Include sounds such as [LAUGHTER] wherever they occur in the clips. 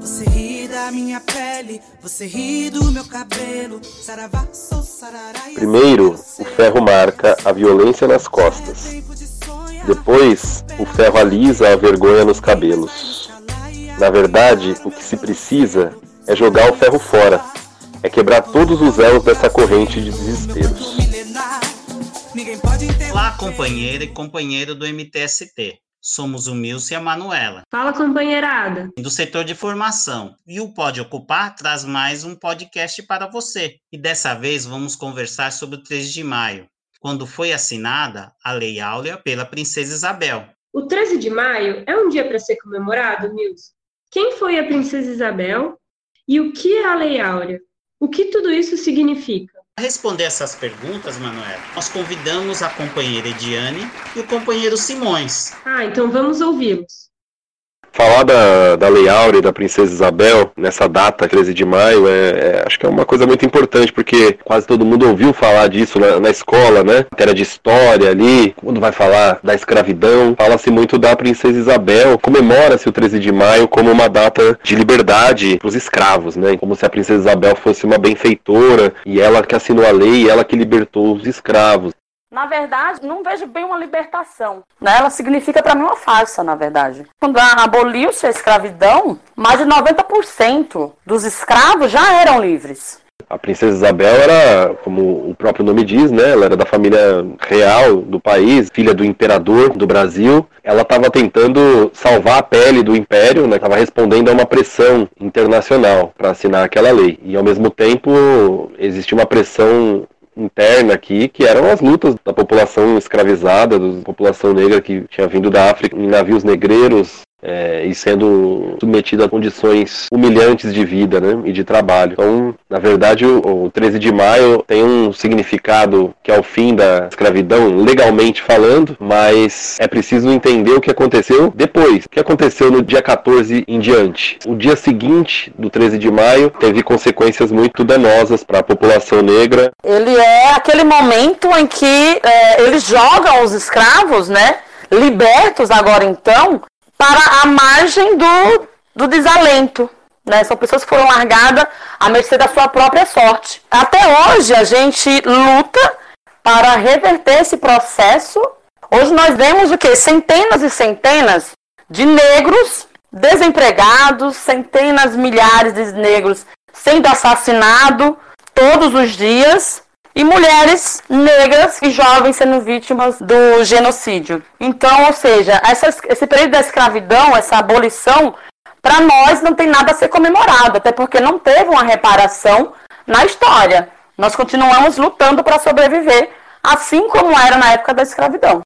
Você ri da minha pele, você ri do meu cabelo. Saravá, sou sarará Primeiro, o ferro marca a violência nas costas. Depois, o ferro alisa a vergonha nos cabelos. Na verdade, o que se precisa é jogar o ferro fora, é quebrar todos os elos dessa corrente de desesperos. Olá, companheira e companheiro do MTST. Somos o Milson e a Manuela. Fala, companheirada. Do setor de formação. E o Pode Ocupar traz mais um podcast para você. E dessa vez vamos conversar sobre o 13 de maio, quando foi assinada a Lei Áurea pela Princesa Isabel. O 13 de maio é um dia para ser comemorado, Milson? Quem foi a Princesa Isabel? E o que é a Lei Áurea? O que tudo isso significa? Para responder essas perguntas, Manuela, nós convidamos a companheira Ediane e o companheiro Simões. Ah, então vamos ouvi-los. Falar da, da Lei Áurea e da Princesa Isabel nessa data, 13 de maio, é, é, acho que é uma coisa muito importante, porque quase todo mundo ouviu falar disso na, na escola, né? Matéria de história ali, quando vai falar da escravidão, fala-se muito da Princesa Isabel. Comemora-se o 13 de maio como uma data de liberdade para os escravos, né? Como se a Princesa Isabel fosse uma benfeitora e ela que assinou a lei, ela que libertou os escravos na verdade, não vejo bem uma libertação. Né? Ela significa para mim uma farsa, na verdade. Quando aboliu-se a escravidão, mais de 90% dos escravos já eram livres. A princesa Isabel era, como o próprio nome diz, né? Ela era da família real do país, filha do imperador do Brasil. Ela estava tentando salvar a pele do império, né? Estava respondendo a uma pressão internacional para assinar aquela lei. E ao mesmo tempo existia uma pressão interna aqui, que eram as lutas da população escravizada, da população negra que tinha vindo da África em navios negreiros é, e sendo submetido a condições humilhantes de vida né, e de trabalho. Então, na verdade, o, o 13 de maio tem um significado que é o fim da escravidão, legalmente falando, mas é preciso entender o que aconteceu depois. O que aconteceu no dia 14 em diante? O dia seguinte do 13 de maio teve consequências muito danosas para a população negra. Ele é aquele momento em que é, eles jogam os escravos, né? Libertos agora então, para a margem do, do desalento. Né? São pessoas que foram largadas à mercê da sua própria sorte. Até hoje a gente luta para reverter esse processo. Hoje nós vemos o que? Centenas e centenas de negros desempregados, centenas, milhares de negros sendo assassinados todos os dias e mulheres negras e jovens sendo vítimas do genocídio. Então, ou seja, essa, esse período da escravidão, essa abolição, para nós não tem nada a ser comemorado, até porque não teve uma reparação na história. Nós continuamos lutando para sobreviver, assim como era na época da escravidão.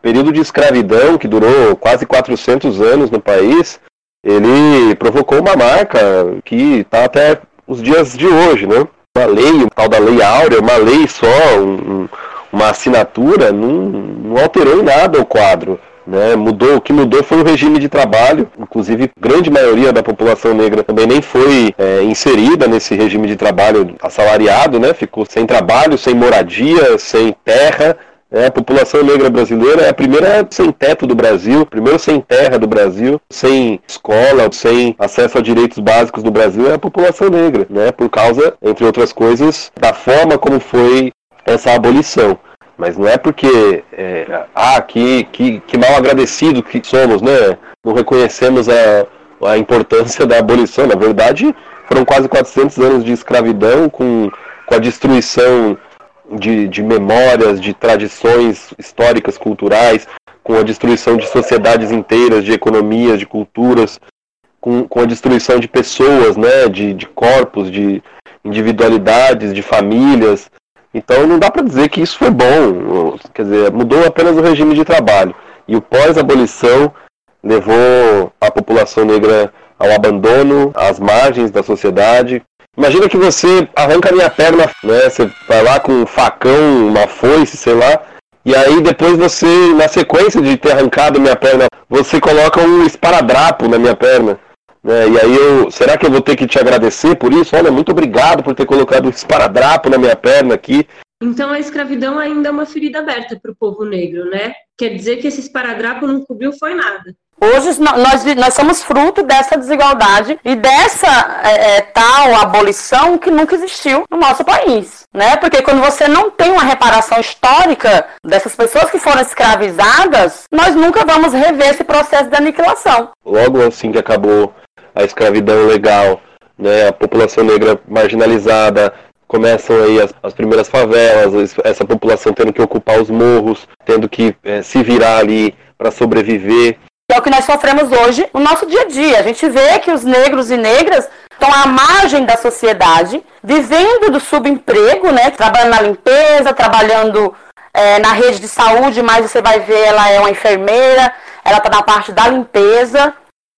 Período de escravidão, que durou quase 400 anos no país, ele provocou uma marca que está até os dias de hoje, né? Uma lei, o tal da lei áurea, uma lei só, um, uma assinatura, não, não alterou em nada o quadro. Né, mudou, o que mudou foi o regime de trabalho, inclusive grande maioria da população negra também nem foi é, inserida nesse regime de trabalho assalariado, né, ficou sem trabalho, sem moradia, sem terra, é, a população negra brasileira é a primeira sem teto do Brasil, primeiro sem terra do Brasil, sem escola, sem acesso a direitos básicos do Brasil, é a população negra, né? Por causa, entre outras coisas, da forma como foi essa abolição. Mas não é porque, é, ah, que, que, que mal agradecido que somos, né? Não reconhecemos a, a importância [LAUGHS] da abolição. Na verdade, foram quase 400 anos de escravidão com, com a destruição de, de memórias, de tradições históricas, culturais, com a destruição de sociedades inteiras, de economias, de culturas, com, com a destruição de pessoas, né, de, de corpos, de individualidades, de famílias. Então não dá para dizer que isso foi bom, quer dizer, mudou apenas o regime de trabalho. E o pós-abolição levou a população negra ao abandono, às margens da sociedade, Imagina que você arranca a minha perna, né? Você vai lá com um facão, uma foice, sei lá. E aí depois você, na sequência de ter arrancado minha perna, você coloca um esparadrapo na minha perna. Né? E aí eu. Será que eu vou ter que te agradecer por isso? Olha, muito obrigado por ter colocado um esparadrapo na minha perna aqui. Então a escravidão ainda é uma ferida aberta para o povo negro, né? Quer dizer que esse esparadrapo não cobriu foi nada. Hoje nós, nós somos fruto dessa desigualdade e dessa é, é, tal abolição que nunca existiu no nosso país. Né? Porque quando você não tem uma reparação histórica dessas pessoas que foram escravizadas, nós nunca vamos rever esse processo de aniquilação. Logo assim que acabou a escravidão legal, né, a população negra marginalizada, começam aí as, as, primeiras favelas, essa população tendo que ocupar os morros, tendo que é, se virar ali para sobreviver é o que nós sofremos hoje no nosso dia a dia. A gente vê que os negros e negras estão à margem da sociedade, vivendo do subemprego, né? Trabalhando na limpeza, trabalhando é, na rede de saúde, mas você vai ver, ela é uma enfermeira, ela está na parte da limpeza,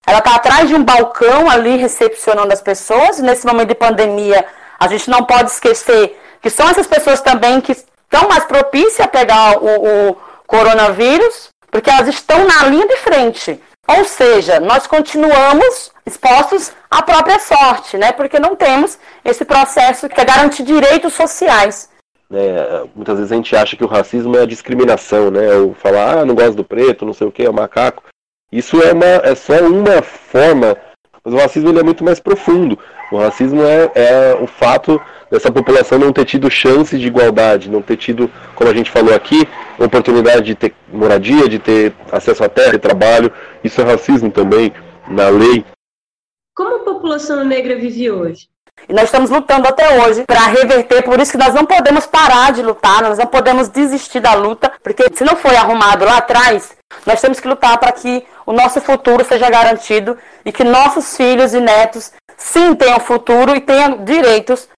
ela está atrás de um balcão ali recepcionando as pessoas. Nesse momento de pandemia, a gente não pode esquecer que são essas pessoas também que estão mais propícias a pegar o, o coronavírus porque elas estão na linha de frente. Ou seja, nós continuamos expostos à própria sorte, né? Porque não temos esse processo que é garantir direitos sociais. É, muitas vezes a gente acha que o racismo é a discriminação, né? Ou falar, ah, não gosto do preto, não sei o que, é macaco. Isso é, uma, é só uma forma, mas o racismo ele é muito mais profundo. O racismo é, é o fato dessa população não ter tido chance de igualdade, não ter tido, como a gente falou aqui, oportunidade de ter moradia, de ter acesso à terra e trabalho. Isso é racismo também, na lei. Como a população negra vive hoje? E nós estamos lutando até hoje para reverter, por isso que nós não podemos parar de lutar, nós não podemos desistir da luta, porque se não foi arrumado lá atrás, nós temos que lutar para que o nosso futuro seja garantido e que nossos filhos e netos sim tenham futuro e tenham direitos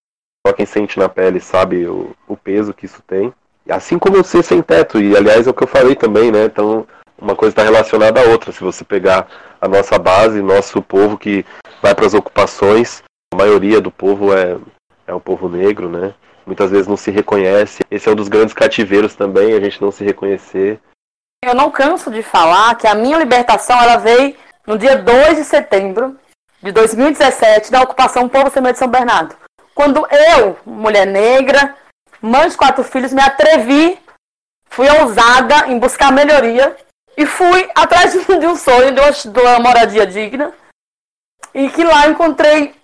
só quem sente na pele sabe o, o peso que isso tem. Assim como ser sem teto, e aliás é o que eu falei também, né? Então, uma coisa está relacionada à outra. Se você pegar a nossa base, nosso povo que vai para as ocupações, a maioria do povo é, é o povo negro, né? Muitas vezes não se reconhece. Esse é um dos grandes cativeiros também, a gente não se reconhecer. Eu não canso de falar que a minha libertação ela veio no dia 2 de setembro de 2017, da ocupação Povo Semedo de São Bernardo. Quando eu, mulher negra, mãe de quatro filhos, me atrevi, fui ousada em buscar melhoria e fui atrás de um sonho, de uma, de uma moradia digna. E que lá encontrei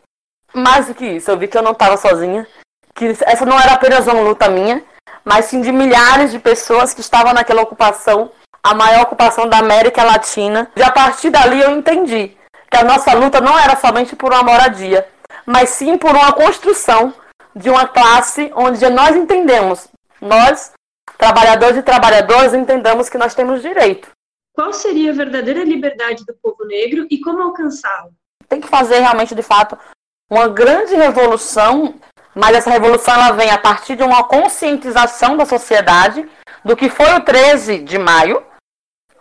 mais do que isso. Eu vi que eu não estava sozinha, que essa não era apenas uma luta minha, mas sim de milhares de pessoas que estavam naquela ocupação, a maior ocupação da América Latina. E a partir dali eu entendi que a nossa luta não era somente por uma moradia, mas sim por uma construção de uma classe onde nós entendemos, nós, trabalhadores e trabalhadoras, entendamos que nós temos direito. Qual seria a verdadeira liberdade do povo negro e como alcançá-la? Tem que fazer realmente, de fato, uma grande revolução, mas essa revolução ela vem a partir de uma conscientização da sociedade do que foi o 13 de maio,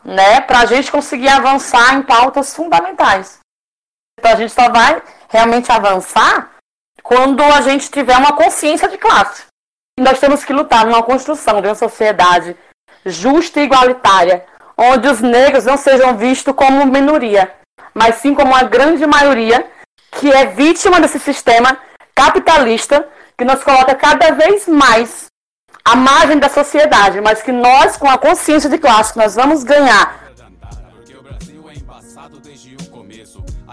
né, para a gente conseguir avançar em pautas fundamentais. Então a gente só vai realmente avançar quando a gente tiver uma consciência de classe. E nós temos que lutar numa construção de uma sociedade justa e igualitária, onde os negros não sejam vistos como minoria, mas sim como uma grande maioria que é vítima desse sistema capitalista que nos coloca cada vez mais à margem da sociedade, mas que nós, com a consciência de classe, nós vamos ganhar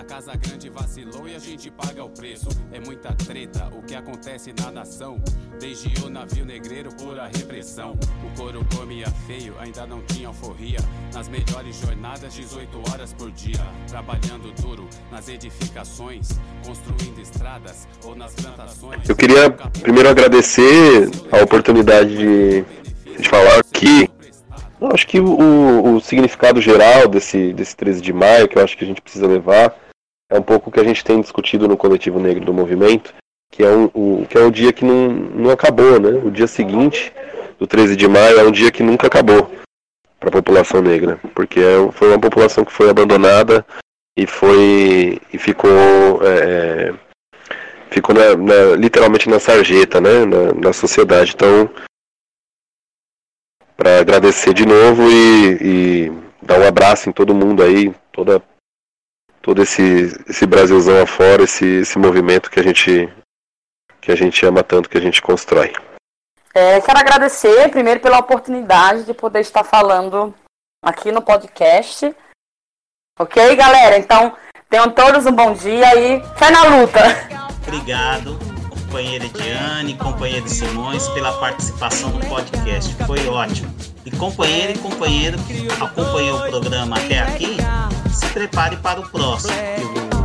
casa grande vacilou e a gente paga o preço. É muita treta o que acontece na nação. Desde o navio negreiro, pura repressão. O couro comia feio, ainda não tinha alforria. Nas melhores jornadas, 18 horas por dia. Trabalhando duro nas edificações, construindo estradas ou nas plantações. Eu queria primeiro agradecer a oportunidade de, de falar aqui. Acho que o, o, significado geral desse, desse 13 de maio, que eu acho que a gente precisa levar, é um pouco o que a gente tem discutido no coletivo negro do movimento, que é, um, o, que é o dia que não, não acabou, né? O dia seguinte, do 13 de maio, é um dia que nunca acabou para a população negra, porque é, foi uma população que foi abandonada e foi e ficou é, é ficou na, na, literalmente na sarjeta, né? Na, na sociedade. Então, para agradecer de novo e, e dar um abraço em todo mundo aí, toda todo esse, esse Brasilzão afora, esse, esse movimento que a gente que a gente ama tanto, que a gente constrói. É, quero agradecer primeiro pela oportunidade de poder estar falando aqui no podcast. Ok, galera? Então, tenham todos um bom dia e fé na luta! Obrigado, companheira Ediane, companheiro Simões, pela participação no podcast. Foi ótimo. E companheiro e companheiro que acompanhou o programa até prepare para o próximo. É.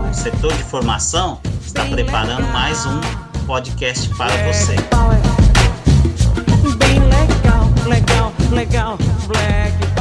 O setor de formação está preparando mais um podcast para é, você. É Bem legal, legal, legal, legal.